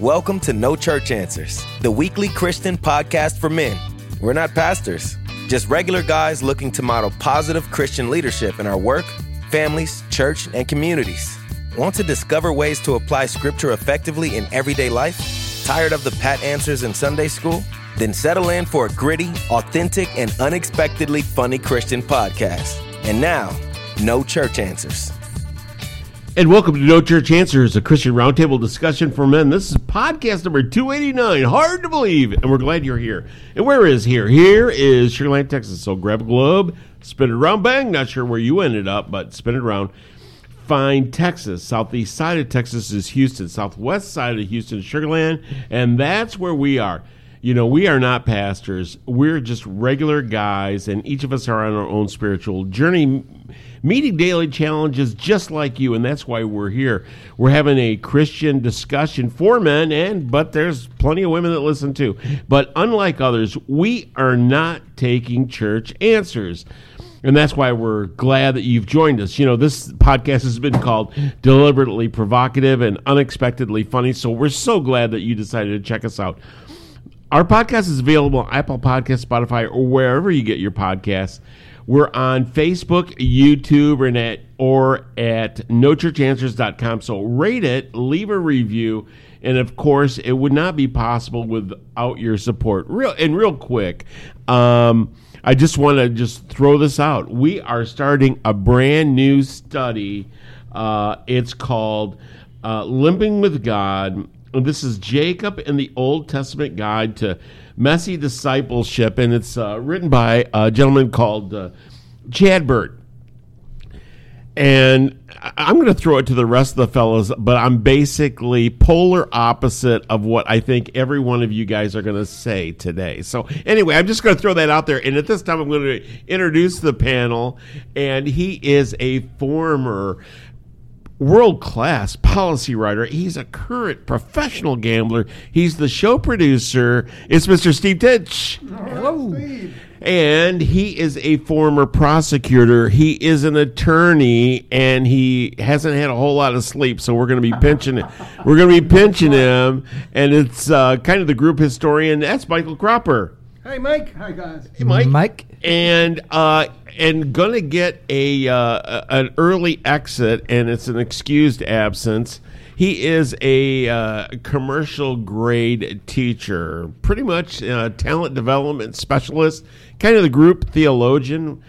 Welcome to No Church Answers, the weekly Christian podcast for men. We're not pastors, just regular guys looking to model positive Christian leadership in our work, families, church, and communities. Want to discover ways to apply scripture effectively in everyday life? Tired of the pat answers in Sunday school? Then settle in for a gritty, authentic, and unexpectedly funny Christian podcast. And now, No Church Answers. And welcome to No Church Answers, a Christian roundtable discussion for men. This is podcast number 289. Hard to believe. And we're glad you're here. And where is here? Here is Sugar Land, Texas. So grab a globe, spin it around, bang. Not sure where you ended up, but spin it around. Find Texas. Southeast side of Texas is Houston. Southwest side of Houston is Sugar Land. And that's where we are. You know, we are not pastors. We're just regular guys, and each of us are on our own spiritual journey meeting daily challenges just like you and that's why we're here we're having a christian discussion for men and but there's plenty of women that listen too but unlike others we are not taking church answers and that's why we're glad that you've joined us. You know, this podcast has been called deliberately provocative and unexpectedly funny. So we're so glad that you decided to check us out. Our podcast is available on Apple Podcast, Spotify, or wherever you get your podcasts. We're on Facebook, YouTube, and at, or at nochurchanswers.com. So rate it, leave a review, and of course, it would not be possible without your support. Real and real quick, um, I just want to just throw this out. We are starting a brand new study. Uh, it's called uh, "Limping with God." This is Jacob in the Old Testament Guide to Messy Discipleship, and it's uh, written by a gentleman called uh, Chad Bird. And I'm going to throw it to the rest of the fellows, but I'm basically polar opposite of what I think every one of you guys are going to say today. So, anyway, I'm just going to throw that out there. And at this time, I'm going to introduce the panel. And he is a former world class policy writer. He's a current professional gambler. He's the show producer. It's Mr. Steve Titch. Hello. Steve. And he is a former prosecutor. He is an attorney, and he hasn't had a whole lot of sleep. So we're going to be pinching it. We're going to be pinching him, and it's uh, kind of the group historian. That's Michael Cropper. Hey, Mike. Hi, guys. Hey, Mike. Mike. And uh, and gonna get a uh, an early exit, and it's an excused absence. He is a uh, commercial grade teacher, pretty much uh, talent development specialist, kind of the group theologian.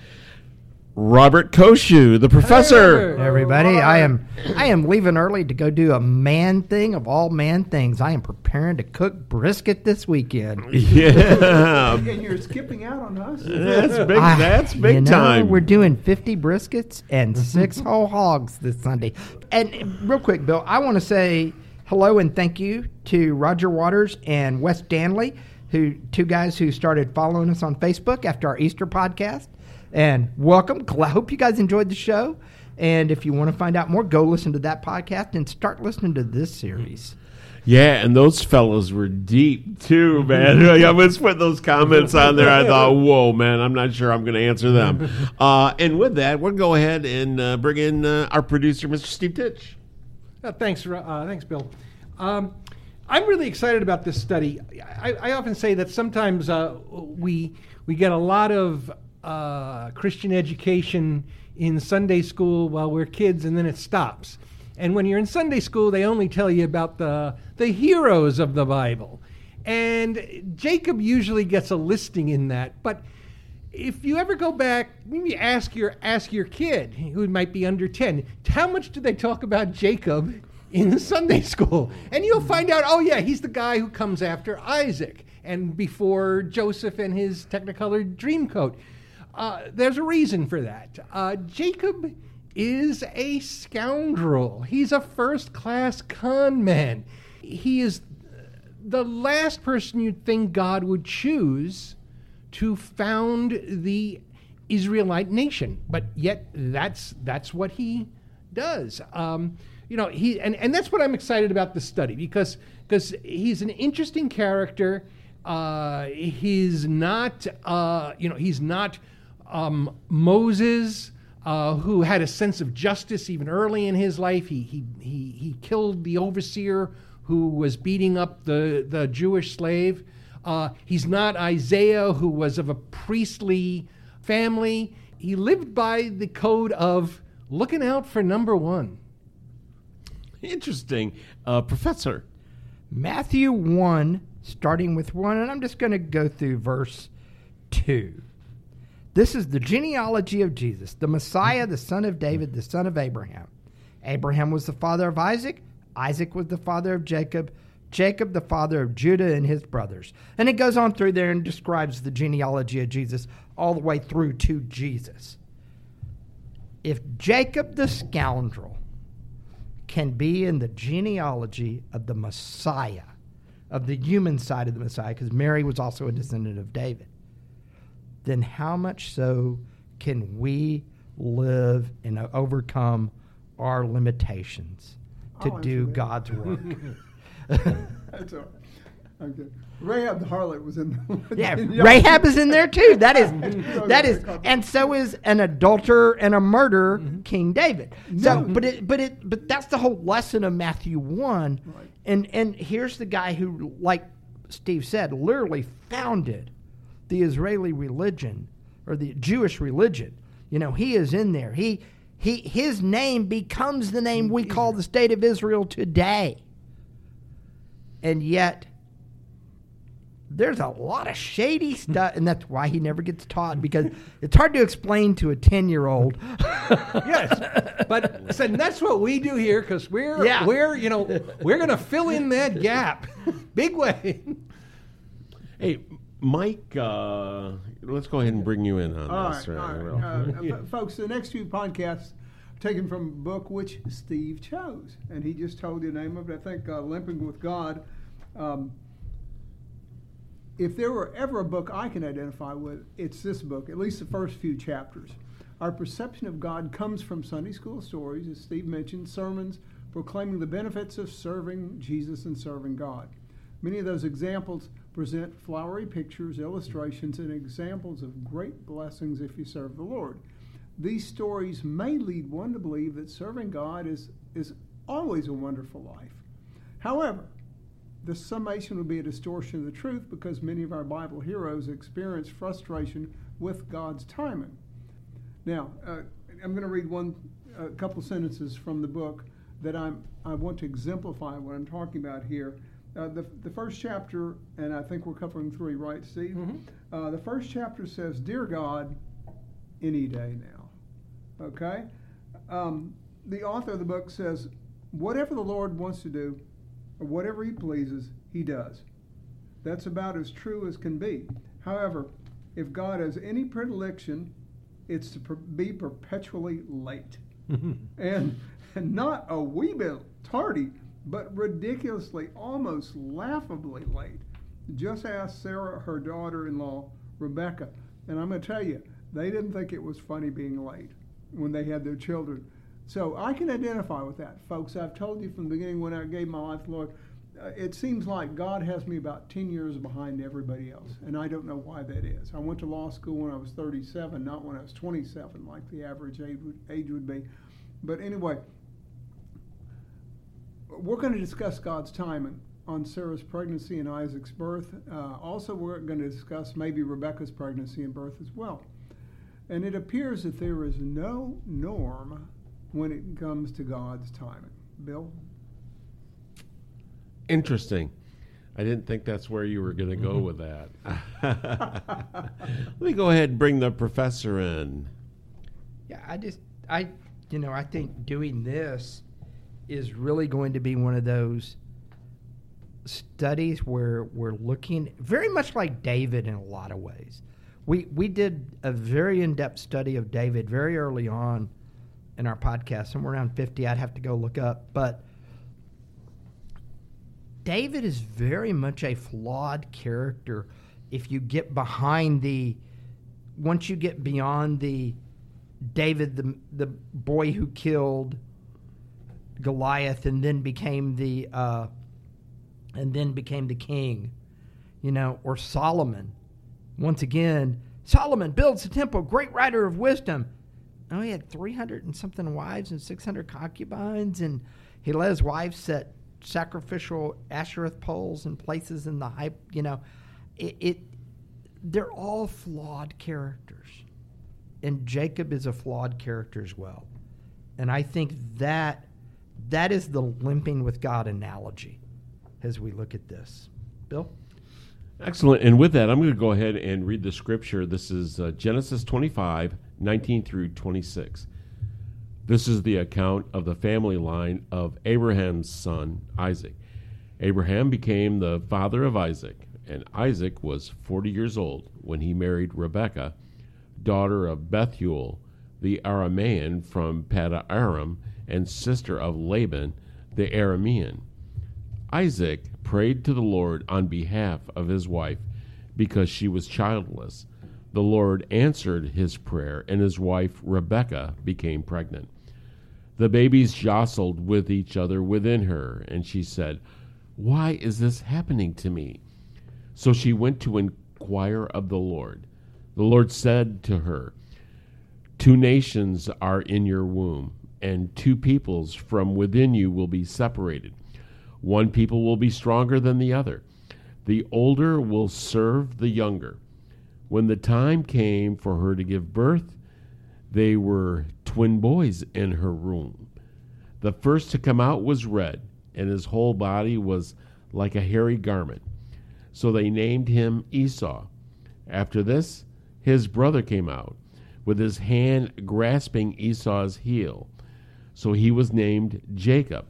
Robert Koshu, the professor. Hey. Everybody, I am I am leaving early to go do a man thing of all man things. I am preparing to cook brisket this weekend. Yeah, And you're skipping out on us. that's big. I- That's big you know, time. We're doing 50 briskets and mm-hmm. six whole hogs this Sunday. And real quick, Bill, I want to say hello and thank you to Roger Waters and Wes Danley, who two guys who started following us on Facebook after our Easter podcast. And welcome. I hope you guys enjoyed the show. And if you want to find out more, go listen to that podcast and start listening to this series. Yeah, and those fellows were deep too, man. I was put those comments on there. I thought, whoa, man, I'm not sure I'm going to answer them. Uh, and with that, we'll go ahead and uh, bring in uh, our producer, Mr. Steve Titch. Uh, thanks, uh, thanks, Bill. Um, I'm really excited about this study. I, I often say that sometimes uh, we we get a lot of uh, Christian education in Sunday school while we're kids, and then it stops. And when you're in Sunday school, they only tell you about the the heroes of the Bible, and Jacob usually gets a listing in that, but if you ever go back, maybe ask your ask your kid who might be under ten, how much do they talk about Jacob in Sunday school? And you'll find out, oh yeah, he's the guy who comes after Isaac and before Joseph and his Technicolor Dreamcoat. Uh, there's a reason for that. Uh, Jacob is a scoundrel. He's a first-class con man. He is the last person you'd think God would choose to found the Israelite nation, but yet that's that's what he does. Um, you know, he and, and that's what I'm excited about the study because because he's an interesting character. Uh, he's not uh, you know he's not um, Moses. Uh, who had a sense of justice even early in his life? He he he, he killed the overseer who was beating up the, the Jewish slave. Uh, he's not Isaiah, who was of a priestly family. He lived by the code of looking out for number one. Interesting. Uh, professor. Matthew 1, starting with 1, and I'm just going to go through verse 2. This is the genealogy of Jesus, the Messiah, the son of David, the son of Abraham. Abraham was the father of Isaac, Isaac was the father of Jacob, Jacob the father of Judah and his brothers. And it goes on through there and describes the genealogy of Jesus all the way through to Jesus. If Jacob the scoundrel can be in the genealogy of the Messiah, of the human side of the Messiah, because Mary was also a descendant of David, then how much so can we live and overcome our limitations to oh, I'll do. God's work? That's all. Okay. Rahab the harlot was in the Yeah, Yeah. Rahab is in there too. That is oh, that is, and so is an adulterer and a murderer, mm-hmm. King David. So, No. but it, but it, but that's the whole lesson of Matthew one. Right. And and here's the guy who, like Steve said, literally founded the Israeli religion or the Jewish religion. You know, he is in there. He he his name becomes the name we call the state of Israel today. And yet there's a lot of shady stuff, and that's why he never gets taught because it's hard to explain to a 10 year old. yes, but listen, that's what we do here because we're Yeah. we're you know we're gonna fill in that gap, big way. Hey, Mike, uh, let's go ahead and bring you in on All this. right, all real right. Uh, uh, folks, the next few podcasts taken from a book which Steve chose, and he just told you the name of it. I think uh, "Limping with God." Um, if there were ever a book I can identify with, it's this book. At least the first few chapters. Our perception of God comes from Sunday school stories, as Steve mentioned, sermons proclaiming the benefits of serving Jesus and serving God. Many of those examples present flowery pictures, illustrations, and examples of great blessings if you serve the Lord. These stories may lead one to believe that serving God is, is always a wonderful life. However, the summation would be a distortion of the truth because many of our Bible heroes experience frustration with God's timing. Now, uh, I'm going to read one, a couple sentences from the book that I'm, I want to exemplify what I'm talking about here. Uh, the, the first chapter, and I think we're covering three, right, Steve? Uh, the first chapter says, Dear God, any day now. Okay? Um, the author of the book says, Whatever the Lord wants to do, or whatever He pleases, He does. That's about as true as can be. However, if God has any predilection, it's to per- be perpetually late. and, and not a wee bit tardy, but ridiculously, almost laughably late. Just ask Sarah, her daughter in law, Rebecca. And I'm going to tell you, they didn't think it was funny being late when they had their children. So I can identify with that, folks. I've told you from the beginning when I gave my life to Lord, uh, it seems like God has me about 10 years behind everybody else, and I don't know why that is. I went to law school when I was 37, not when I was 27, like the average age would, age would be. But anyway, we're going to discuss God's timing on Sarah's pregnancy and Isaac's birth. Uh, also, we're going to discuss maybe Rebecca's pregnancy and birth as well. And it appears that there is no norm when it comes to God's timing. Bill? Interesting. I didn't think that's where you were going to go with that. Let me go ahead and bring the professor in. Yeah, I just, I, you know, I think doing this is really going to be one of those studies where we're looking very much like David in a lot of ways. We we did a very in-depth study of David very early on in our podcast, somewhere around 50. I'd have to go look up, but David is very much a flawed character if you get behind the once you get beyond the David the the boy who killed Goliath and then became the uh, and then became the king, you know, or Solomon. Once again, Solomon builds the temple, great writer of wisdom. Oh, he had three hundred and something wives and six hundred concubines, and he let his wives set sacrificial Ashereth poles and places in the high, you know, it, it they're all flawed characters. And Jacob is a flawed character as well. And I think that that is the limping with God analogy as we look at this. Bill? Excellent. And with that, I'm going to go ahead and read the scripture. This is uh, Genesis 25, 19 through 26. This is the account of the family line of Abraham's son, Isaac. Abraham became the father of Isaac, and Isaac was 40 years old when he married Rebekah, daughter of Bethuel, the Aramean from Paddan Aram, and sister of Laban, the Aramean. Isaac prayed to the Lord on behalf of his wife because she was childless. The Lord answered his prayer, and his wife Rebekah became pregnant. The babies jostled with each other within her, and she said, Why is this happening to me? So she went to inquire of the Lord. The Lord said to her, Two nations are in your womb, and two peoples from within you will be separated. One people will be stronger than the other. The older will serve the younger. When the time came for her to give birth, they were twin boys in her womb. The first to come out was red, and his whole body was like a hairy garment. So they named him Esau. After this, his brother came out, with his hand grasping Esau's heel. So he was named Jacob.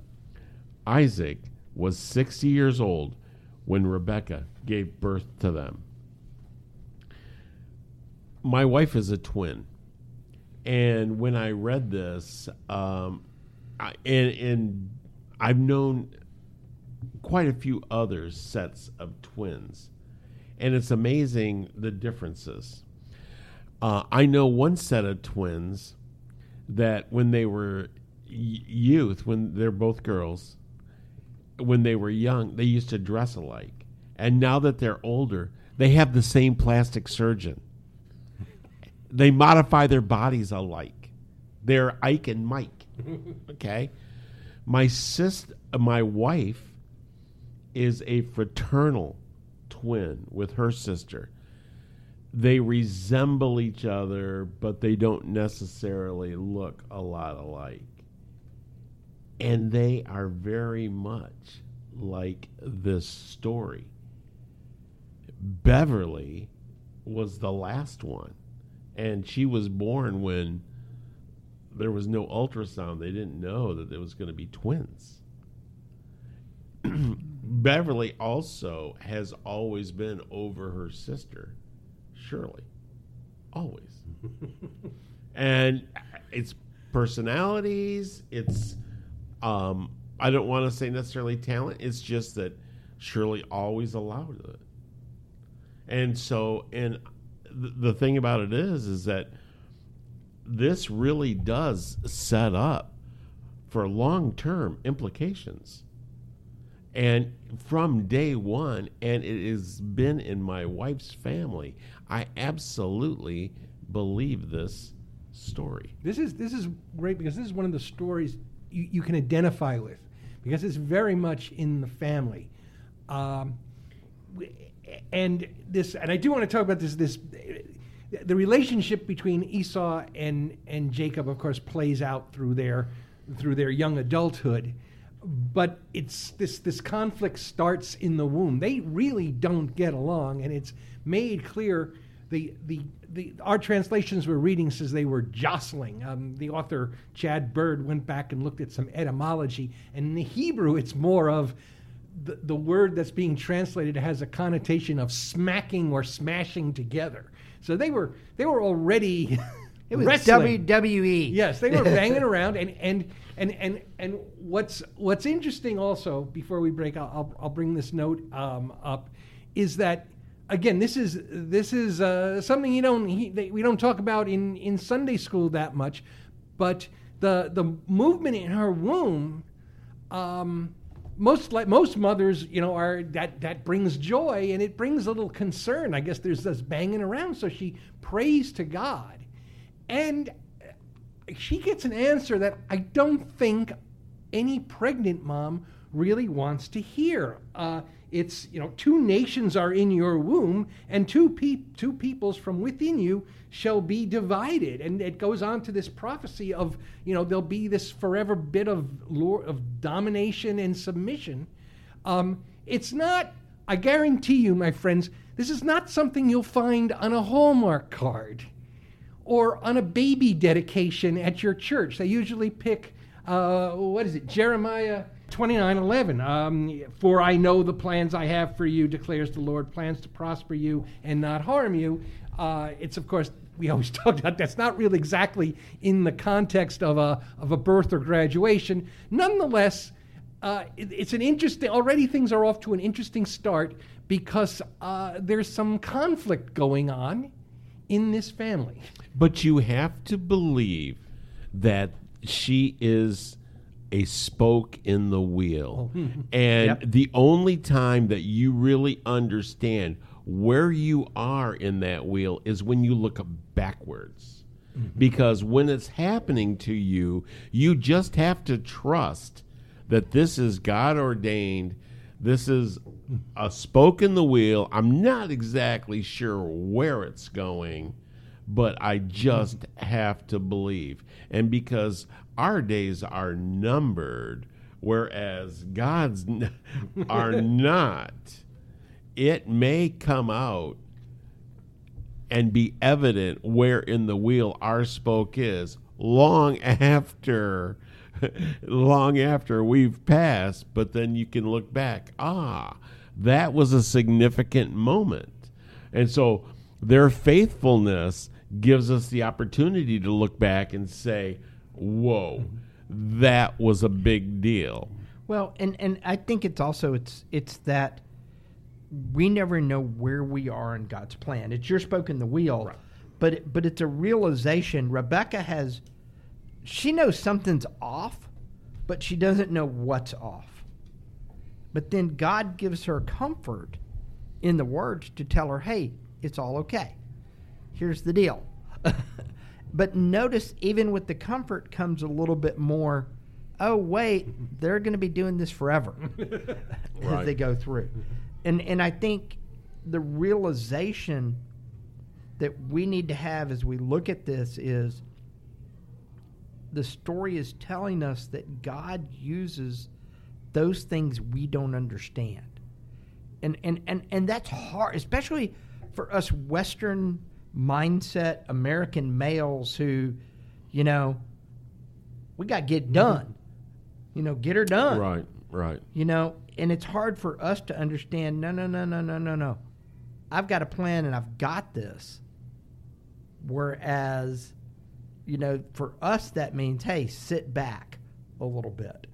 Isaac was 60 years old when Rebekah gave birth to them. My wife is a twin. And when I read this, um, I, and, and I've known quite a few other sets of twins, and it's amazing the differences. Uh, I know one set of twins that when they were youth, when they're both girls, when they were young, they used to dress alike. And now that they're older, they have the same plastic surgeon. They modify their bodies alike. They're Ike and Mike. Okay? My sister, my wife is a fraternal twin with her sister. They resemble each other, but they don't necessarily look a lot alike and they are very much like this story. Beverly was the last one, and she was born when there was no ultrasound. They didn't know that there was going to be twins. Beverly also has always been over her sister, Shirley. Always. and uh, it's personalities, it's um, I don't want to say necessarily talent. It's just that Shirley always allowed it. And so, and th- the thing about it is, is that this really does set up for long term implications. And from day one, and it has been in my wife's family, I absolutely believe this story. This is this is great because this is one of the stories you, you can identify with because it's very much in the family. Um, and this, and I do want to talk about this. This, the relationship between Esau and and Jacob, of course, plays out through their through their young adulthood. But it's this this conflict starts in the womb. They really don't get along, and it's made clear. The the the, our translations we're reading says they were jostling. Um, the author Chad Bird went back and looked at some etymology, and in the Hebrew, it's more of the, the word that's being translated has a connotation of smacking or smashing together. So they were they were already It was wrestling. WWE. Yes, they were banging around, and and and and and what's what's interesting also before we break, I'll I'll, I'll bring this note um, up, is that again this is this is uh, something you don't he, they, we don't talk about in in Sunday school that much, but the the movement in her womb. Um, most like most mothers, you know, are that that brings joy and it brings a little concern. I guess there's this banging around, so she prays to God, and she gets an answer that I don't think any pregnant mom really wants to hear. Uh, it's you know two nations are in your womb and two pe- two peoples from within you shall be divided. And it goes on to this prophecy of you know there'll be this forever bit of lore, of domination and submission. Um, it's not i guarantee you my friends this is not something you'll find on a hallmark card or on a baby dedication at your church. They usually pick uh, what is it jeremiah 29:11 um, for I know the plans I have for you declares the Lord plans to prosper you and not harm you. Uh, it's of course we always talk about that's not really exactly in the context of a of a birth or graduation. Nonetheless uh, it, it's an interesting already things are off to an interesting start because uh, there's some conflict going on in this family. But you have to believe that she is a spoke in the wheel. Oh. And Yep. the only time that you really understand where you are in that wheel is when you look backwards. Mm-hmm. Because when it's happening to you, you just have to trust that this is God ordained. This is a spoke in the wheel. I'm not exactly sure where it's going but I just mm-hmm. have to believe. And because our days are numbered, whereas God's n- are not, it may come out and be evident where in the wheel our spoke is long after long after we've passed but then you can look back ah that was a significant moment. And so their faithfulness gives us the opportunity to look back and say whoa that was a big deal Well, and and I think it's also it's it's that we never know where we are in God's plan. It's your spoke in the wheel, but it, but it's a realization. Rebecca has, she knows something's off, but she doesn't know what's off. But then God gives her comfort in the words to tell her, "Hey, it's all okay. Here's the deal." but notice, even with the comfort comes a little bit more. Oh wait, they're going to be doing this forever as Right. they go through, and and I think the realization that we need to have as we look at this is the story is telling us that God uses those things we don't understand. And and and, and that's hard, especially for us Western mindset American males who, you know, we got to get done. You know, get her done. right right You know, and it's hard for us to understand no, no, no, no, no, no, no. I've got a plan and I've got this. Whereas, you know, for us, that means, hey, sit back a little bit.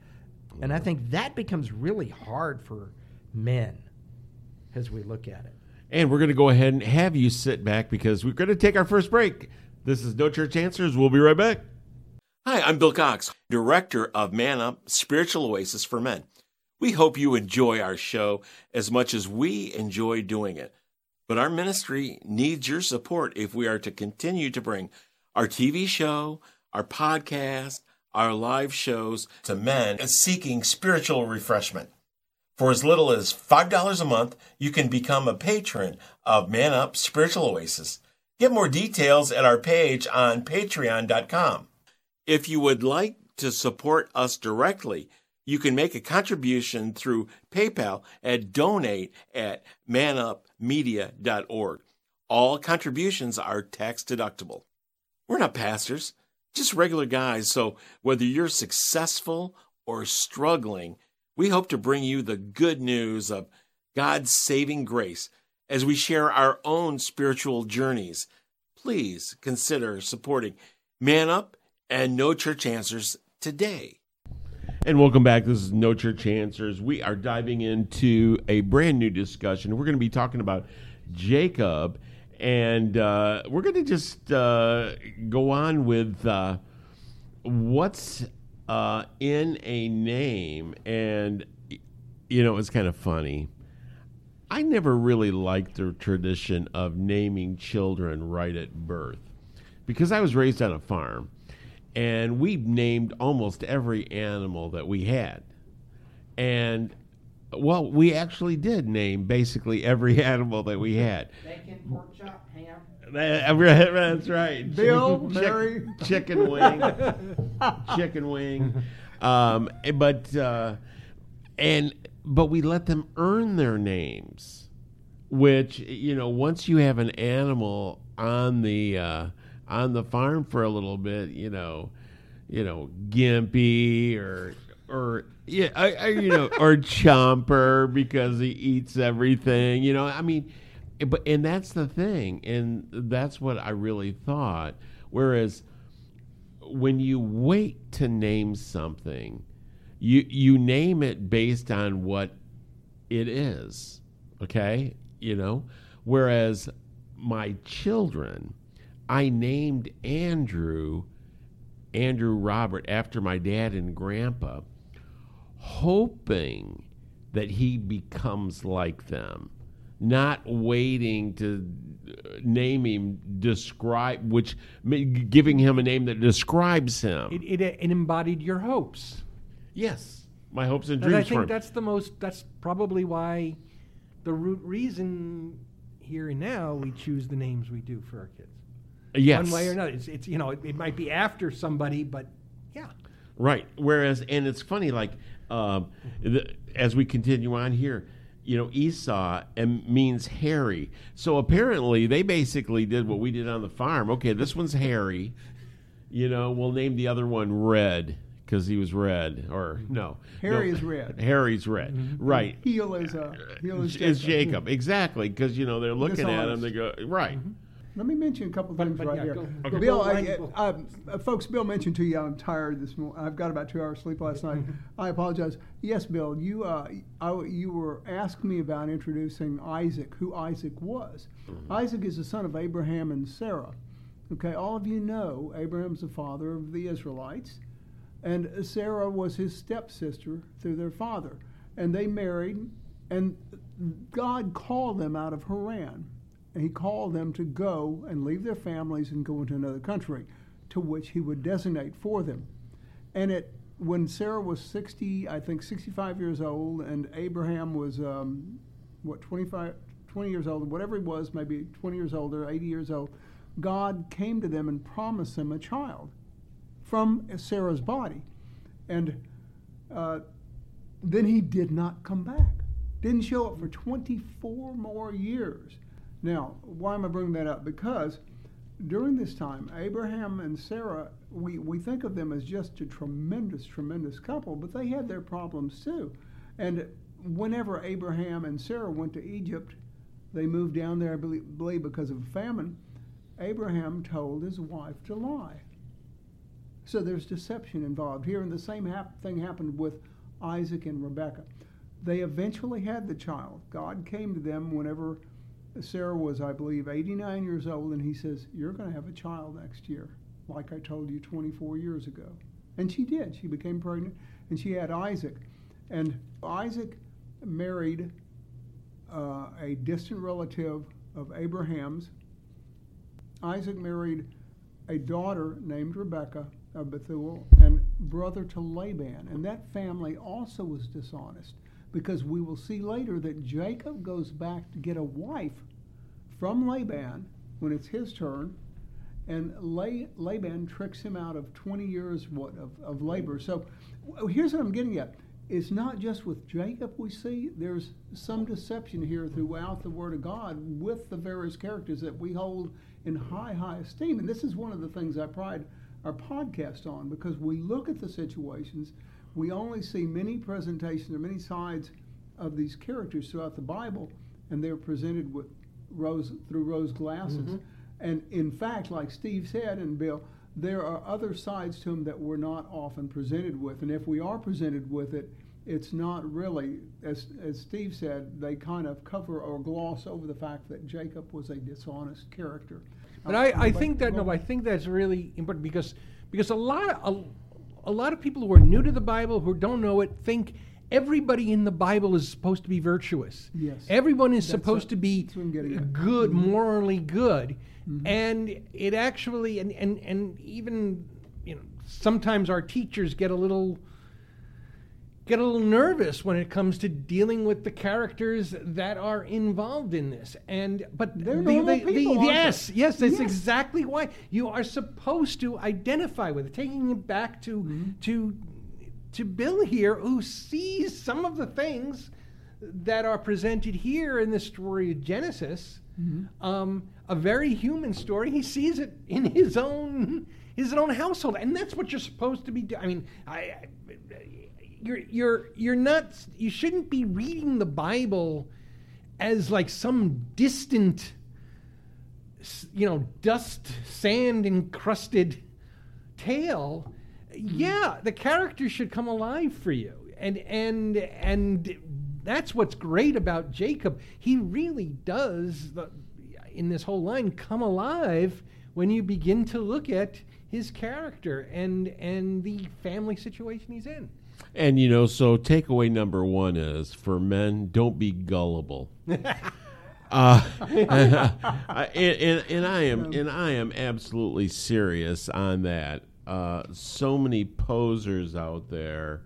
And I think that becomes really hard for men as we look at it. And we're going to go ahead and have you sit back because we're going to take our first break. This is No Church Answers. We'll be right back. Hi, I'm Bill Cox, Director of Man Up Spiritual Oasis for Men. We hope you enjoy our show as much as we enjoy doing it. But our ministry needs your support if we are to continue to bring our TV show, our podcast, our live shows to men seeking spiritual refreshment. For as little as $5 a month, you can become a patron of Man Up Spiritual Oasis. Get more details at our page on patreon.com. If you would like to support us directly, you can make a contribution through PayPal at donate at manupmedia.org. All contributions are tax deductible. We're not pastors, just regular guys, so whether you're successful or struggling, we hope to bring you the good news of God's saving grace as we share our own spiritual journeys. Please consider supporting Man Up and No Church Answers today. And welcome back. This is No Church Answers. We are diving into a brand new discussion. We're going to be talking about Jacob, and uh, we're going to just uh, go on with uh, what's uh, in a name. And, you know, it's kind of funny. I never really liked the tradition of naming children right at birth because I was raised on a farm. and we named almost every animal that we had, and well, we actually did name basically every animal that we had. Bacon, pork chop, ham. That- That's right. Bill, Chick- Mary. chicken wing, chicken wing. Um, but uh, and but we let them earn their names, which you know once you have an animal on the uh, on the farm for a little bit, you know, you know Gimpy or or yeah, I, I, you know, or Chomper because he eats everything. You know, I mean, but and that's the thing, and that's what I really thought. Whereas when you wait to name something, you you name it based on what it is. Okay, you know. Whereas my children, I named Andrew Andrew Robert after my dad and grandpa, hoping that he becomes like them, not waiting to uh, name him, describe, which giving him a name that describes him. It, it, it embodied your hopes. yes, my hopes and And dreams I for think that's the most. That's probably why the root reason here and now we choose the names we do for our kids. yes, One way or another. It's, it's you know it, it might be after somebody, but yeah. Right. Whereas, and it's funny, like um, the, as we continue on here, you know, Esau and means hairy. So apparently, they basically did what we did on the farm. Okay, this one's hairy. You know, we'll name the other one Red because he was red. Or no, Harry no, is red. Harry's red. Right. Heel is uh, heel is Is Jacob. Jacob exactly because you know they're looking at him. They go right. Let me mention a couple But- things but right yeah, here. go- Okay. Bill, go I, line, uh, uh, folks, Bill mentioned to you I'm tired this morning. I've got about two hours sleep last night. I apologize. Yes, Bill, you uh, I, you were asking me about introducing Isaac, who Isaac was. Isaac is the son of Abraham and Sarah. Okay, all of you know Abraham's the father of the Israelites, and Sarah was his stepsister through their father, and they married, and God called them out of Haran and he called them to go and leave their families and go into another country to which he would designate for them. And it when Sarah was 60, I think 65 years old, and Abraham was, um, what, 25, 20 years old, whatever he was, maybe 20 years older, 80 years old, God came to them and promised them a child from Sarah's body. And uh, then he did not come back. Didn't show up for 24 more years. Now, why am I bringing that up? Because during this time, Abraham and Sarah, we, we think of them as just a tremendous, tremendous couple, but they had their problems too. And whenever Abraham and Sarah went to Egypt, they moved down there, I believe, because of famine. Abraham told his wife to lie. So there's deception involved here, and the same hap- thing happened with Isaac and Rebekah. They eventually had the child. God came to them whenever Sarah was, I believe, 89 years old, and he says, You're going to have a child next year, like I told you 24 years ago. And she did. She became pregnant, and she had Isaac. And Isaac married uh, a distant relative of Abraham's. Isaac married a daughter named Rebekah of Bethuel and brother to Laban. And that family also was dishonest because we will see later that Jacob goes back to get a wife from Laban when it's his turn. And Laban tricks him out of 20 years what, of, of labor. So here's what I'm getting at. It's not just with Jacob we see, there's some deception here throughout the Word of God with the various characters that we hold in high, high esteem. And this is one of the things I pride our podcast on because we look at the situations, we only see many presentations or many sides of these characters throughout the Bible, and they're presented with rose through rose glasses. Mm-hmm. And in fact, like Steve said and Bill, there are other sides to them that we're not often presented with. And if we are presented with it, it's not really, as, as Steve said, they kind of cover or gloss over the fact that Jacob was a dishonest character. But I, I think that no, I think that's really important because because a lot of a, a lot of people who are new to the Bible who don't know it think everybody in the Bible is supposed to be virtuous. Yes. Everyone is That's supposed what- to be that's what I'm getting at. good, mm-hmm. morally good, mm-hmm. and it actually and, and and even you know sometimes our teachers get a little get a little nervous when it comes to dealing with the characters that are involved in this. And but They're the- normal the- the- people, aren't yes, yes, that's Yes. exactly why you are supposed to identify with it. Taking it back to Mm-hmm. to to Bill here, who sees some of the things that are presented here in the story of Genesis. Mm-hmm. Um, a very human story. He sees it in his own his own household, and that's what you're supposed to be doing. I mean, I, I you're you're you're not you shouldn't be reading the Bible as like some distant you know dust sand encrusted tale. Mm-hmm. Yeah the character should come alive for you. And and and that's what's great about Jacob. He really does the, in this whole line come alive when you begin to look at his character and and the family situation he's in And you know, so takeaway number one is for men, don't be gullible. uh, and, and, and I am and I am absolutely serious on that. Uh, so many posers out there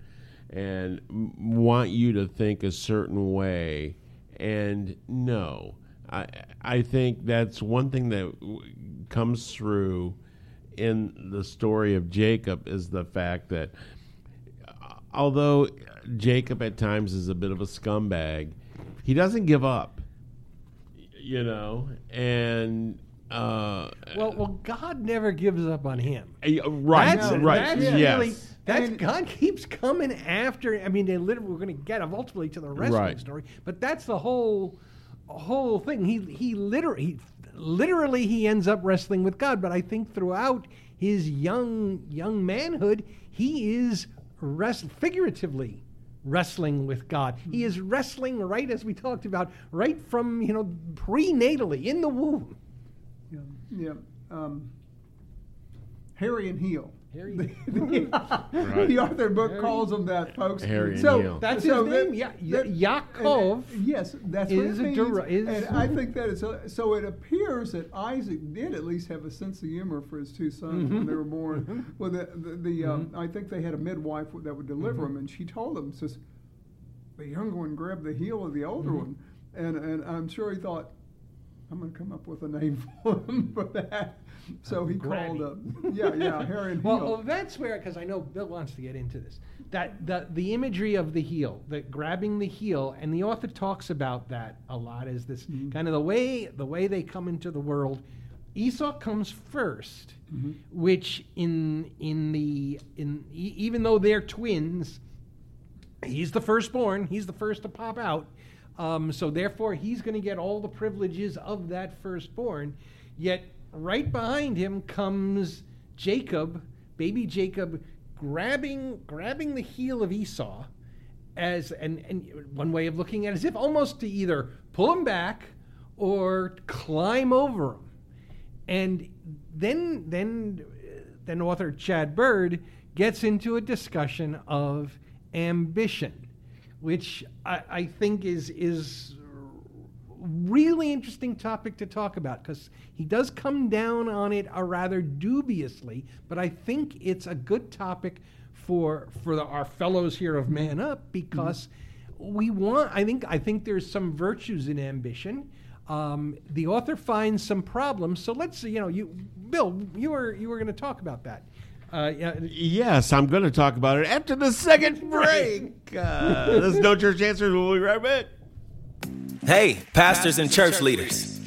and want you to think a certain way, and no, I I think that's one thing that w- comes through in the story of Jacob is the fact that although Jacob at times is a bit of a scumbag, he doesn't give up. You know, and uh, well well God never gives up on him uh, right, That's, right, that's yes, really that's And- God keeps coming after. I mean, they literally we're going to get ultimately to the wrestling Right. story, but that's the whole whole thing. He he literally he, literally he ends up wrestling with God, but I think throughout his young young manhood, he is rest figuratively wrestling with God. He is wrestling right as we talked about, right from you know prenatally in the womb. Yeah, yeah. Um, Harry and Heel. Harry- the, the Arthur book Harry- calls them that, folks. Harry and so, Heel. That's so his that- name, Ya- that- Yaakov and- yes, that's what is it a means. deri- is- and I think that it's a, so. It appears that Isaac did at least have a sense of humor for his two sons when they were Mm-hmm. born. Well, the, the, the um, I think they had a midwife that would deliver Mm-hmm. them, and she told them, says, the younger one grabbed the heel of the older Mm-hmm. one, and and I'm sure he thought. I'm going to come up with a name for him for that. So he Granny. called up, yeah, yeah, Harry and Well, Heel. well, that's where, because I know Bill wants to get into this. That the the imagery of the heel, the grabbing the heel, and the author talks about that a lot. As this Mm-hmm. kind of the way the way they come into the world. Esau comes 1st Mm-hmm. which in in the in even though they're twins, he's the firstborn. He's the first to pop out. Um, so therefore, he's going to get all the privileges of that firstborn. Yet right behind him comes Jacob, baby Jacob, grabbing grabbing the heel of Esau, as and and one way of looking at it is if almost to either pull him back or climb over him. And then then then author Chad Bird gets into a discussion of ambition, which I, I think is is really interesting topic to talk about because he does come down on it uh, rather dubiously, but I think it's a good topic for for the, our fellows here of Man Up because we want. I think I think there's some virtues in ambition. Um, the author finds some problems, so let's you know you, Bill, you were you were going to talk about that. Uh, yeah, Yes, I'm going to talk about it after the second break. Uh, this is No Church Answers. We'll be right back. Hey, pastors and church leaders.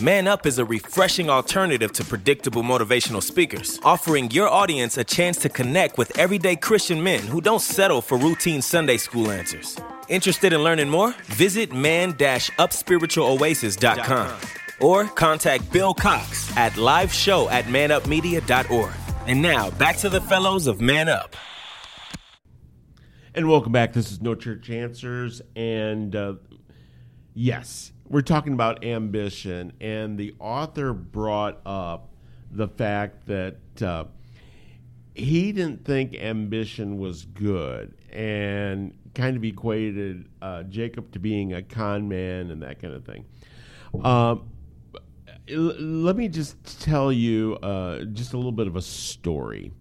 Man Up is a refreshing alternative to predictable motivational speakers, offering your audience a chance to connect with everyday Christian men who don't settle for routine Sunday school answers. Interested in learning more? Visit man-upspiritualoasis.com or contact Bill Cox at liveshow at manupmedia.org. And now, back to the fellows of Man Up. And welcome back. This is No Church Answers. And uh, yes, we're talking about ambition, and the author brought up the fact that uh, he didn't think ambition was good and kind of equated uh, Jacob to being a con man and that kind of thing. Um, let me just tell you uh, just a little bit of a story.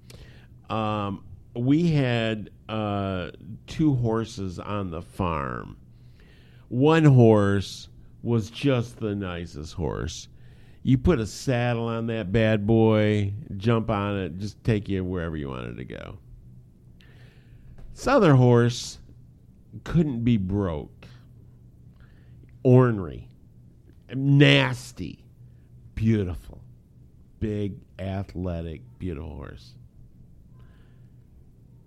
Um, we had uh, two horses on the farm. One horse was just the nicest horse. You put a saddle on that bad boy, jump on it, just take you wherever you wanted to go. This other horse couldn't be broke. Ornery, nasty, beautiful, big, athletic, beautiful horse.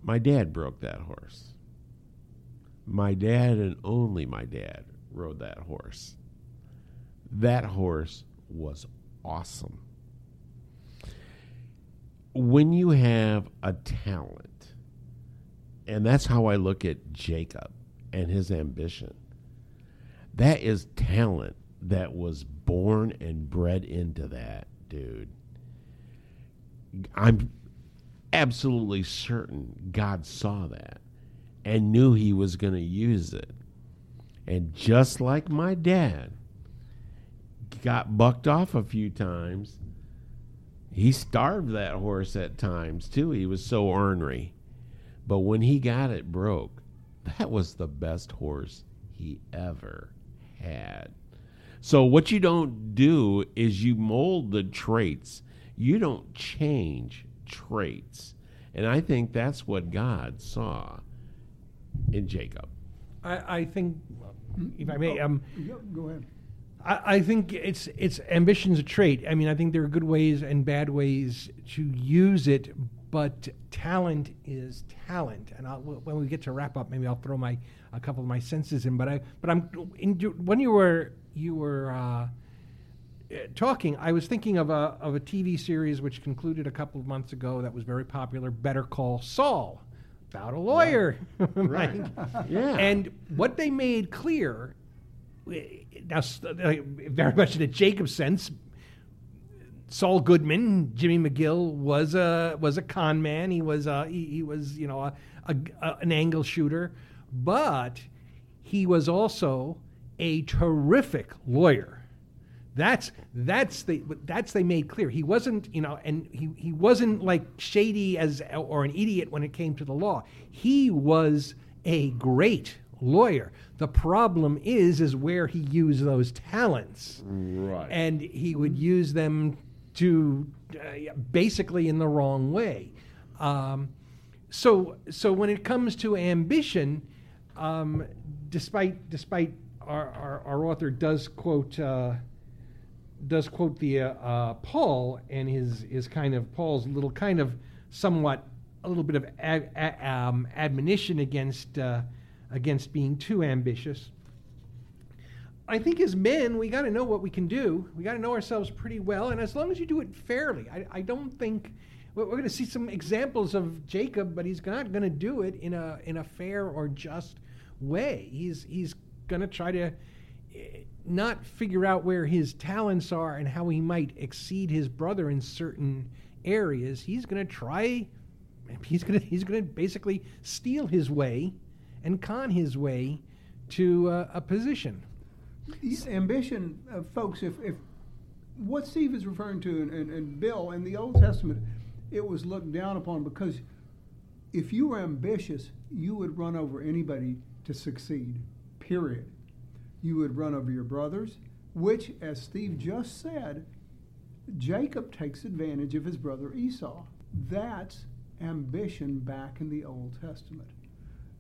My dad broke that horse. My dad and only my dad rode that horse. That horse was awesome. When you have a talent, and that's how I look at Jacob and his ambition, that is talent that was born and bred into that dude. I'm absolutely certain God saw that and knew he was going to use it. And just like my dad got bucked off a few times, he starved that horse at times too. He was so ornery. But when he got it broke, that was the best horse he ever had. So what you don't do is you mold the traits. You don't change traits. And I think that's what God saw in Jacob. I, I think, if I may, um, Yeah, go ahead. I, I think it's it's ambition's a trait. I mean, I think there are good ways and bad ways to use it, but talent is talent. And I'll, when we get to wrap up, maybe I'll throw my a couple of my senses in. But I but I'm in, when you were you were. Uh, talking, I was thinking of a of a TV series which concluded a couple of months ago that was very popular, Better Call Saul, about a lawyer, right? Yeah. And what they made clear, now very much in a Jacob sense, Saul Goodman, Jimmy McGill was a was a con man. He was a, he, he was you know a, a, a- an angle shooter, but he was also a terrific lawyer. That's that's the that's they made clear. He wasn't you know, and he he wasn't like shady as or an idiot when it came to the law. He was a great lawyer. The problem is is where he used those talents Right. and he would use them to uh, basically in the wrong way. Um, so, so when it comes to ambition, um, despite despite our, our, our author does quote uh, does quote the uh, uh, Paul and his his kind of Paul's little kind of somewhat a little bit of ad, a- um, admonition against uh, against being too ambitious. I think as men, we got to know what we can do. We got to know ourselves pretty well, and as long as you do it fairly, I, I don't think we're, going to see some examples of Jacob, but he's not going to do it in a in a fair or just way. He's he's going to try to eh, not figure out where his talents are and how he might exceed his brother in certain areas. He's going to try. He's going he's going to basically steal his way and con his way to uh, a position. ambition, uh, folks, if, if what Steve is referring to and, and, and Bill in the Old Testament, it was looked down upon because if you were ambitious, you would run over anybody to succeed, period. You would run over your brothers, which, as Steve just said, Jacob takes advantage of his brother Esau. That's ambition back in the Old Testament.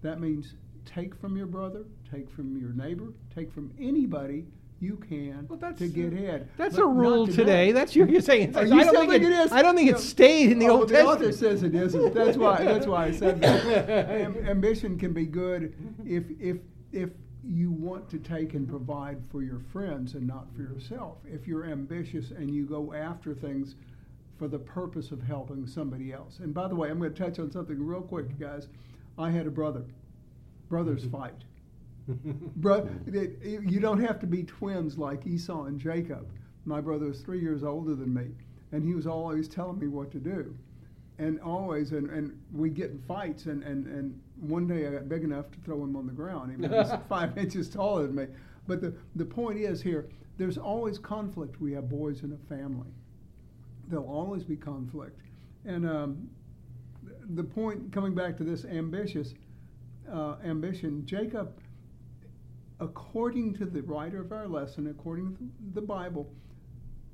That means take from your brother, take from your neighbor, take from anybody you can Well, that's to get ahead. That's But a rule today. That's your, you're saying. Oh, I don't think, it, it is? I don't think it stayed in the Oh, Old the author Testament. says it isn't. That's why. That's why I said that. Am- ambition can be good if if if you want to take and provide for your friends and not for yourself. If you're ambitious and you go after things for the purpose of helping somebody else. And by the way, I'm going to touch on something real quick, guys. I had a brother. Brothers fight. Bro, you don't have to be twins like Esau and Jacob. My brother was three years older than me, and he was always telling me what to do. And always, and, and we'd get in fights, and, and, and one day I got big enough to throw him on the ground. He was five inches taller than me. But the, the point is here, there's always conflict. We have boys in a family. There'll always be conflict. And um, the point, coming back to this ambitious uh, ambition, Jacob according to the writer of our lesson, according to the Bible,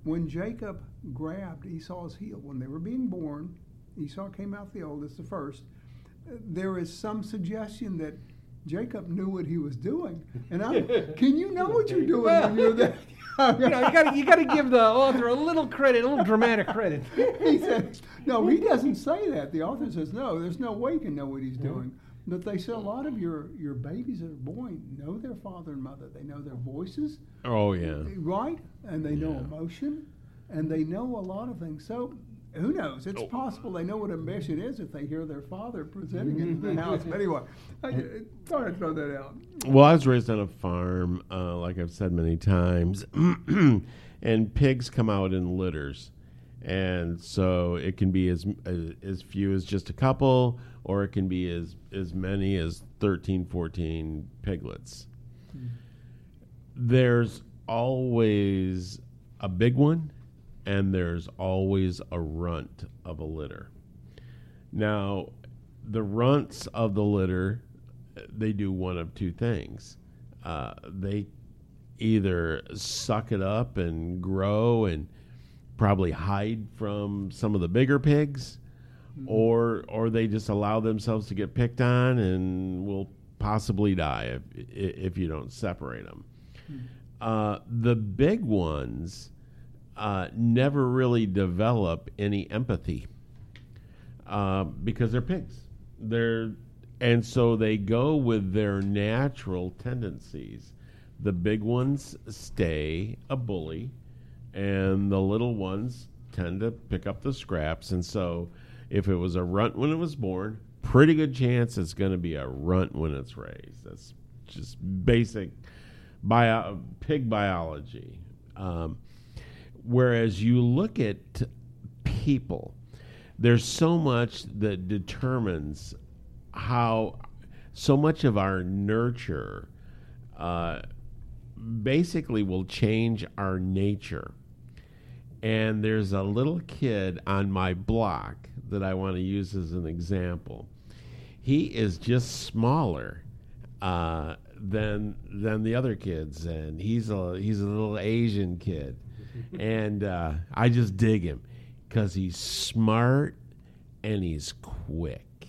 when Jacob grabbed Esau's heel, when they were being born, Esau came out the oldest, the first, there is some suggestion that Jacob knew what he was doing. And I, can you know what you're doing when you're there? You know, you got you got to give the author a little credit, a little dramatic credit. he said, no, he doesn't say that. The author says, no, there's no way you can know what he's doing. But they say a lot of your, your babies that are born know their father and mother. They know their voices, Oh yeah. right? And they know emotion, and they know a lot of things. So who knows? It's Oh. possible they know what ambition is if they hear their father presenting it in the house. But anyway, I I thought I'd throw that out. Well, I was raised on a farm, uh, like I've said many times, and pigs come out in litters, and so it can be as as, as few as just a couple, or it can be as as many as 13, 14 piglets. There's always a big one, and there's always a runt of a litter. Now, the runts of the litter, they do one of two things. Uh, they either suck it up and grow and probably hide from some of the bigger pigs, or or they just allow themselves to get picked on and will possibly die if if you don't separate them. Uh, the big ones uh, never really develop any empathy uh, because they're pigs. They're and so they go with their natural tendencies. The big ones stay a bully, and the little ones tend to pick up the scraps. And so, if it was a runt when it was born, pretty good chance it's going to be a runt when it's raised. That's just basic bio, pig biology. Um, whereas you look at people, there's so much that determines how so much of our nurture uh, basically will change our nature. And there's a little kid on my block that I want to use as an example. He is just smaller uh, than than the other kids, and he's a he's a little Asian kid, and uh, I just dig him because he's smart and he's quick,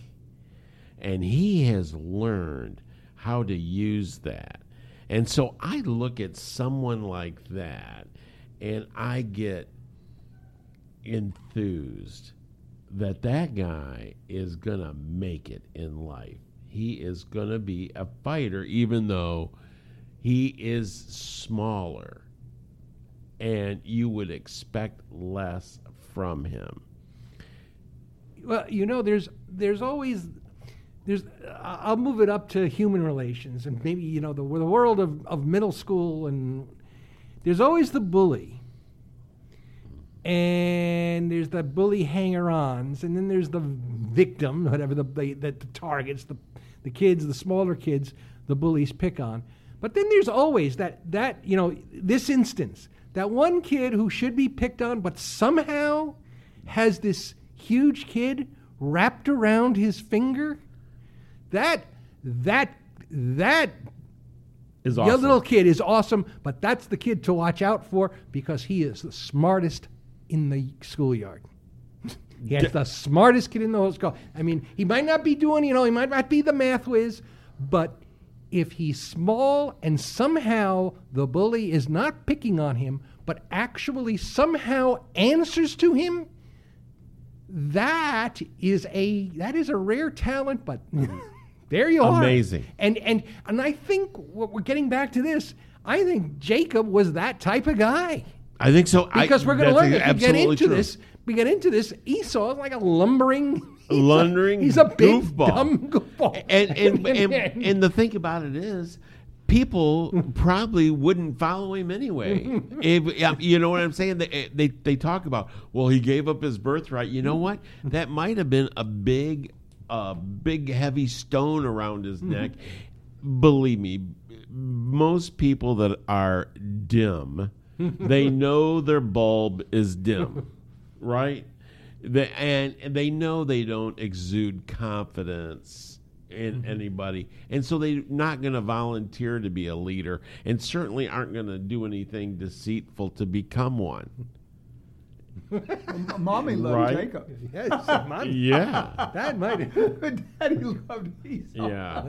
and he has learned how to use that. And so I look at someone like that, and I get enthused that that guy is going to make it in life. He is going to be a fighter, even though he is smaller. And you would expect less from him. Well, you know, there's there's always there's I'll move it up to human relations and maybe you know the the world of, of middle school and there's always the bully and there's the bully hanger-ons and then there's the victim whatever the the, the, targets the the kids the smaller kids the bullies pick on but then there's always that that you know this instance that one kid who should be picked on but somehow has this huge kid wrapped around his finger that that that Is the awesome. little kid is awesome, but that's the kid to watch out for because he is the smartest in the schoolyard. he is the smartest kid in the whole school. I mean, he might not be doing, you know, he might not be the math whiz, but if he's small and somehow the bully is not picking on him, but actually somehow answers to him, that is a that is a rare talent, but there you are. Amazing. And and and I think what we're getting back to this. I think Jacob was that type of guy I think so. I- because we're going to learn if we get into true. this. We get into this. Esau is like a lumbering, he's a- Lumbering He's a big goofball. dumb goofball. and and, and and the thing about it is people probably wouldn't follow him anyway. if, you know what I'm saying? They, they they talk about, well, he gave up his birthright. You know what? That might have been a big, uh, big heavy stone around his neck. Believe me, most people that are dim, they know their bulb is dim, right? They, and, and they know they don't exude confidence in mm-hmm. anybody, and so they're not going to volunteer to be a leader, and certainly aren't going to do anything deceitful to become one. M- Mommy loved Right. Jacob. Yes, Mom, Yeah, that might. Daddy loved Esau. yeah,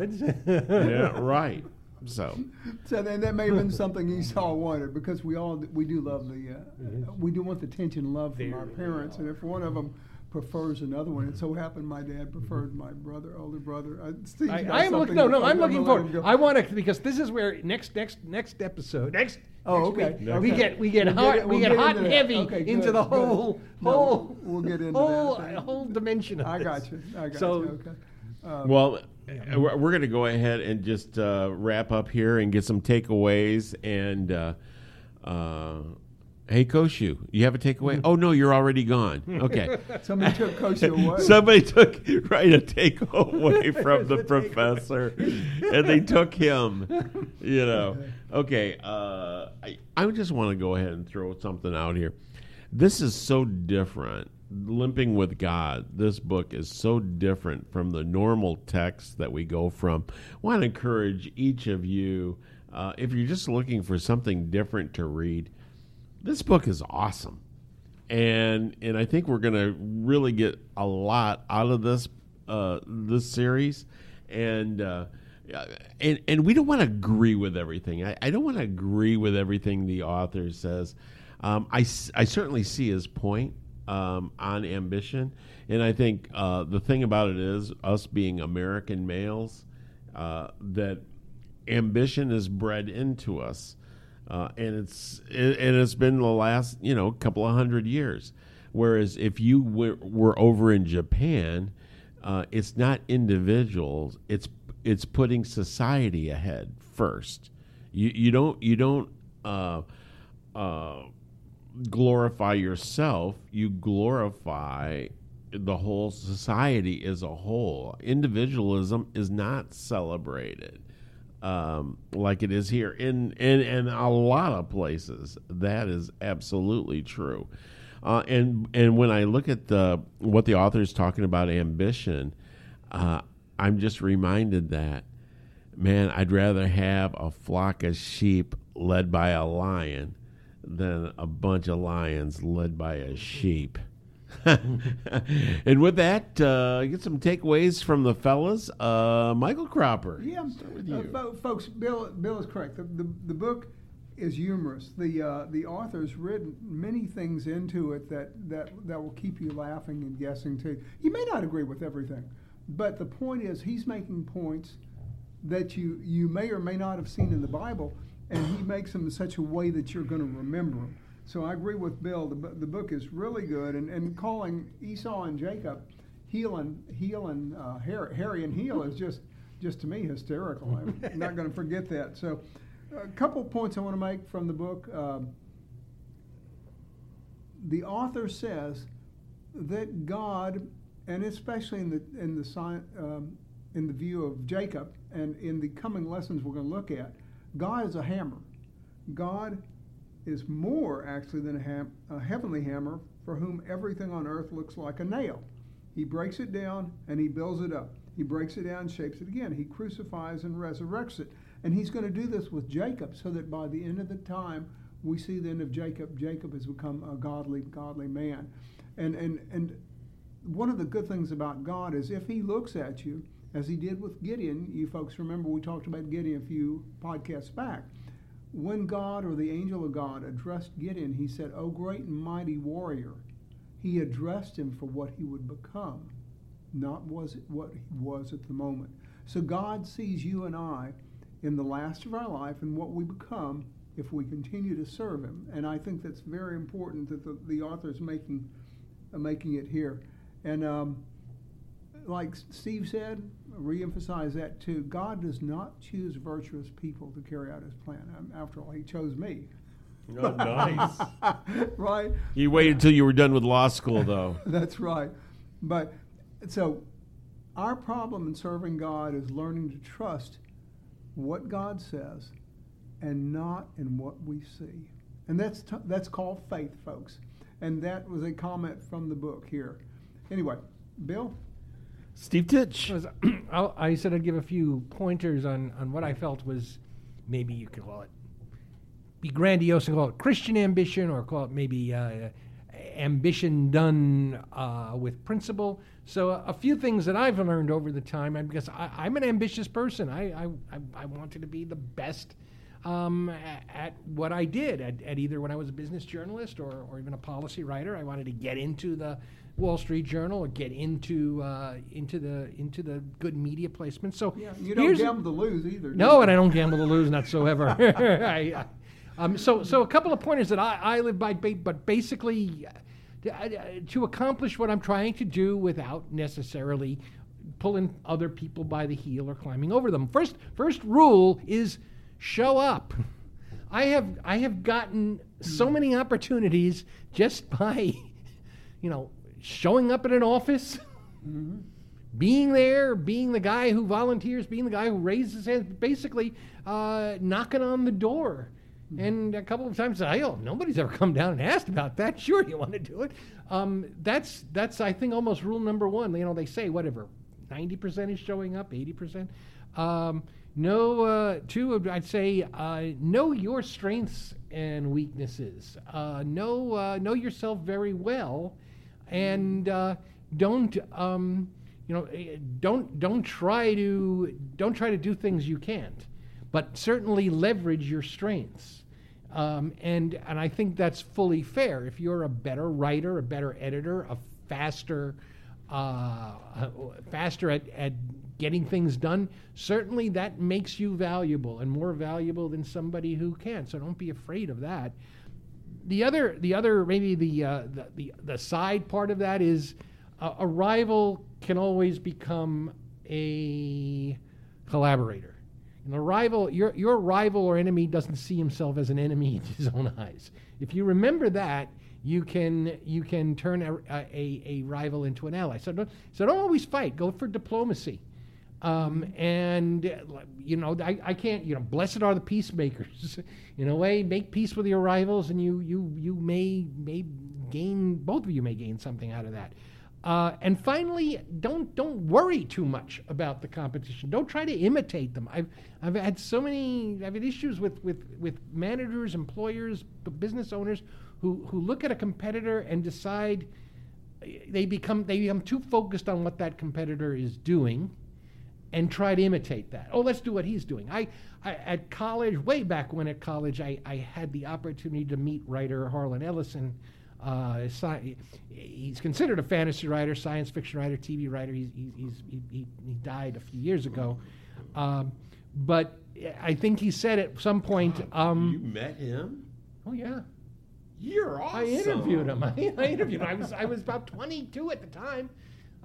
yeah, right. So, So then that may have been something Esau wanted because we all we do love the uh, we do want the attention and love from our parents, and if one of them prefers another one, it so happened my dad preferred my brother, older brother. Uh, I, I am looking. something No, no, that- I'm looking gonna let him forward. I want to because this is where next, next, next episode. Next. Oh, next okay. week, Okay. We get we get We'll hot get it- we we'll get get hot and that. heavy Okay, into good, the good. whole No, whole we'll get into whole that. whole dimension of I got you. I got So- you. Okay. Um, well, uh, we're, we're going to go ahead and just uh, wrap up here and get some takeaways. And uh, uh, hey, Koshu, you have a takeaway? oh no, you're already gone. Okay. somebody took Kosha away. Somebody took right a takeaway from the professor, and they took him. You know. Okay. Uh, I I just want to go ahead and throw something out here. This is so different. Limping with God. This book is so different from the normal text that we go from. I want to encourage each of you, uh, if you're just looking for something different to read, this book is awesome and and I think we're going to really get a lot out of this uh, this series, and uh, and and we don't want to agree with everything. I, I don't want to agree with everything the author says. Um, I certainly see his point um, on ambition, and I think uh, the thing about it is us being American males uh, that ambition is bred into us, uh, and it's it, and it's been the last you know couple of hundred years. Whereas if you were, were over in Japan, uh, it's not individuals; it's it's putting society ahead first. You you don't you don't uh, uh, glorify yourself; you glorify the whole society as a whole. Individualism is not celebrated um, like it is here in, in in a lot of places. That is absolutely true. Uh, and and when I look at the what the author is talking about ambition, uh, I'm just reminded that man, I'd rather have a flock of sheep led by a lion than a bunch of lions led by a sheep. and with that, uh, get some takeaways from the fellas. Uh, Michael Cropper. Yeah, start with uh, folks, Bill, Bill is correct. The, the, the book is humorous. The uh, the author's written many things into it that, that that will keep you laughing and guessing too. You may not agree with everything, but the point is he's making points that you you may or may not have seen in the Bible, and he makes them in such a way that you're going to remember them. So I agree with Bill. The, the book is really good, and, and calling Esau and Jacob heel and heel and uh, Harry, Harry and heel is just just to me hysterical. I'm not going to forget that. So, a couple points I want to make from the book. Um, the author says that God, and especially in the in the um, in the view of Jacob, and in the coming lessons we're going to look at, God is a hammer. God is more actually than a, a heavenly hammer for whom everything on earth looks like a nail. He breaks it down and he builds it up. He breaks it down, shapes it again. He crucifies and resurrects it. And he's going to do this with Jacob so that by the end of the time, we see the end of Jacob. Jacob has become a godly, godly man. And, and, and one of the good things about God is if he looks at you, as he did with Gideon, you folks remember we talked about Gideon a few podcasts back. When God or the angel of God addressed Gideon, he said, O great and mighty warrior. He addressed him for what he would become, not was what he was at the moment. So God sees you and I in the last of our life and what we become if we continue to serve him. And I think that's very important that the, the author is making, uh, making it here. And um, like Steve said, reemphasize that too. God does not choose virtuous people to carry out His plan. Um, After all, He chose me, Oh, nice. right? you waited until you were done with law school, though. That's right. But so our problem in serving God is learning to trust what God says and not in what we see. And that's t- that's called faith, folks. And that was a comment from the book here. Anyway, Bill, Steve Titch. I'll- I said I'd give a few pointers on, on what I felt was maybe you could call it be grandiose and call it Christian ambition, or call it maybe uh, ambition done uh, with principle. So a, a few things that I've learned over the time, because I, I'm an ambitious person, I, I, I, I wanted to be the best um, a- at what I did, at, at either when I was a business journalist or, or even a policy writer. I wanted to get into the Wall Street Journal or get into uh, into the into the good media placement. So yeah, you don't gamble to lose either. do no, and I don't gamble to lose whatsoever. I, I, um, so, so a couple of pointers that I, I live by, but basically, uh, uh, to accomplish what I'm trying to do without necessarily pulling other people by the heel or climbing over them. First, first rule is show up. I have I have gotten so many opportunities just by, you know, showing up at an office being there, being the guy who volunteers, being the guy who raises his hand, basically uh, knocking on the door. And a couple of times, I oh, nobody's ever come down and asked about that. Sure, you want to do it. Um, that's that's I think almost rule number one. You know, they say whatever, ninety percent is showing up, eighty percent. Um, no, uh, two, I'd say uh, know your strengths and weaknesses. Uh, know uh, know yourself very well, and uh, don't um, you know eh, don't don't try to don't try to do things you can't but certainly leverage your strengths. Um, and and I think that's fully fair. If you're a better writer a better editor a faster uh, faster at, at getting things done certainly that makes you valuable and more valuable than somebody who can so don't be afraid of that the other the other maybe the uh, the, the the side part of that is uh, a rival can always become a collaborator. And a rival, your your rival or enemy doesn't see himself as an enemy in his own eyes. If you remember that, you can you can turn a, a, a rival into an ally. So don't, so don't always fight. Go for diplomacy. Um, and you know, I, I can't. You know, blessed are the peacemakers. In a way, make peace with your rivals, and you you you may may gain. Both of you may gain something out of that. Uh, and finally, don't don't worry too much about the competition. Don't try to imitate them. I've I've had so many I've had issues with with with managers, employers, business owners who who look at a competitor and decide they become they become too focused on what that competitor is doing and try to imitate that. Oh, let's do what he's doing. I, I at college, way back when at college, I, I had the opportunity to meet writer Harlan Ellison. Uh, sci- he's considered a fantasy writer, science fiction writer, TV writer. He's, he's, he's, he, he, he died a few years ago. Um, but I think he said at some point, you um, met him? oh yeah, You're awesome. I interviewed him. I, I interviewed him. I was I was about 22 at the time.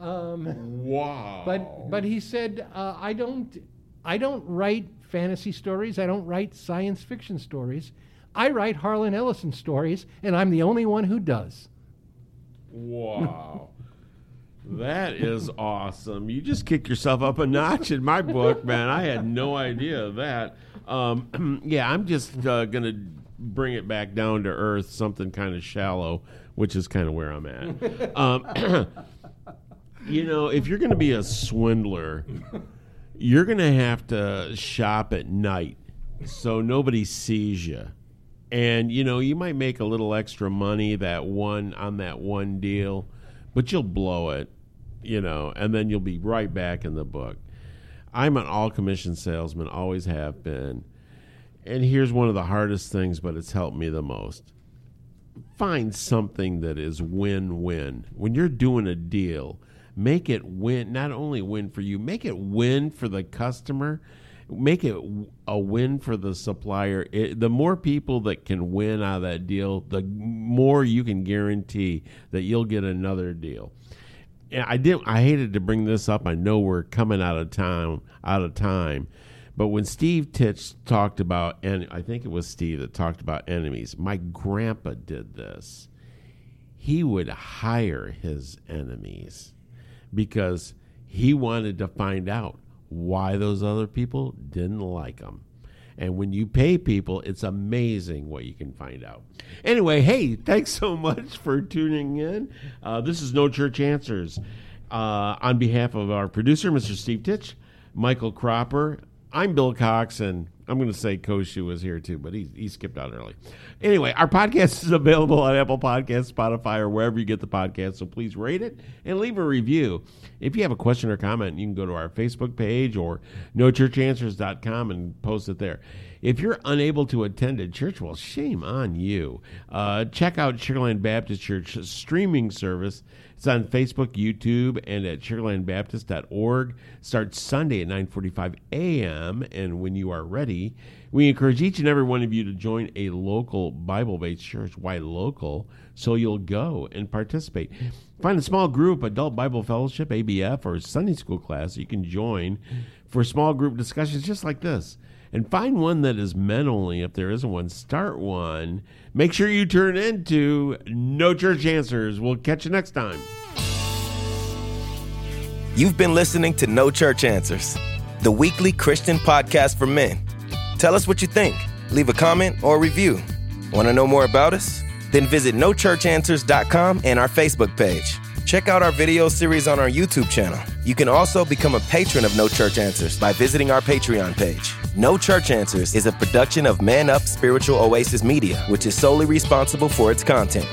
Um, Wow. but but he said uh, I don't I don't write fantasy stories. I don't write science fiction stories. I write Harlan Ellison stories, and I'm the only one who does. Wow. That is awesome. You just kicked yourself up a notch in my book, man. I had no idea of that. Um, yeah, I'm just uh, going to bring it back down to earth, something kind of shallow, which is kind of where I'm at. Um, you know, if you're going to be a swindler, you're going to have to shop at night so nobody sees you. And you know, you might make a little extra money that one on that one deal, but you'll blow it, you know, and then you'll be right back in the book. I'm an all commission salesman, always have been. And here's one of the hardest things, but it's helped me the most. Find something that is win win. When you're doing a deal, make it win, not only win for you, make it win for the customer, make it a win for the supplier. It, the more people that can win out of that deal, the more you can guarantee that you'll get another deal. yeah, I did. I hated to bring this up. I know we're coming out of time. Out of time. But when Steve Titch talked about, and I think it was Steve that talked about enemies, my grandpa did this. He would hire his enemies because he wanted to find out why those other people didn't like him. And when you pay people, it's amazing what you can find out. Anyway, hey, thanks so much for tuning in. Uh, this is No Church Answers. Uh, on behalf of our producer, Mr. Steve Titch, Michael Cropper, I'm Bill Cox, and I'm going to say Koshu was here too, but he, he skipped out early. Anyway, our podcast is available on Apple Podcasts, Spotify, or wherever you get the podcast. So please rate it and leave a review. If you have a question or comment, you can go to our Facebook page or nochurchanswers.com and post it there. If you're unable to attend a church, well, shame on you. Uh, check out Sugarland Baptist Church streaming service. It's on Facebook, YouTube, and at sugarlandbaptist.org. Starts Sunday at 9:45 a.m. And when you are ready, we encourage each and every one of you to join a local Bible-based church. Why local? So you'll go and participate. Find a small group, Adult Bible Fellowship, ABF, or Sunday school class you can join for small group discussions just like this and find one that is men only. If there isn't one, start one. Make sure you turn into No Church Answers. We'll catch you next time. You've been listening to No Church Answers, the weekly Christian podcast for men. Tell us what you think. Leave a comment or review. Want to know more about us? Then visit nochurchanswers.com and our Facebook page. Check out our video series on our YouTube channel. You can also become a patron of No Church Answers by visiting our Patreon page. No Church Answers is a production of Man Up Spiritual Oasis Media, which is solely responsible for its content.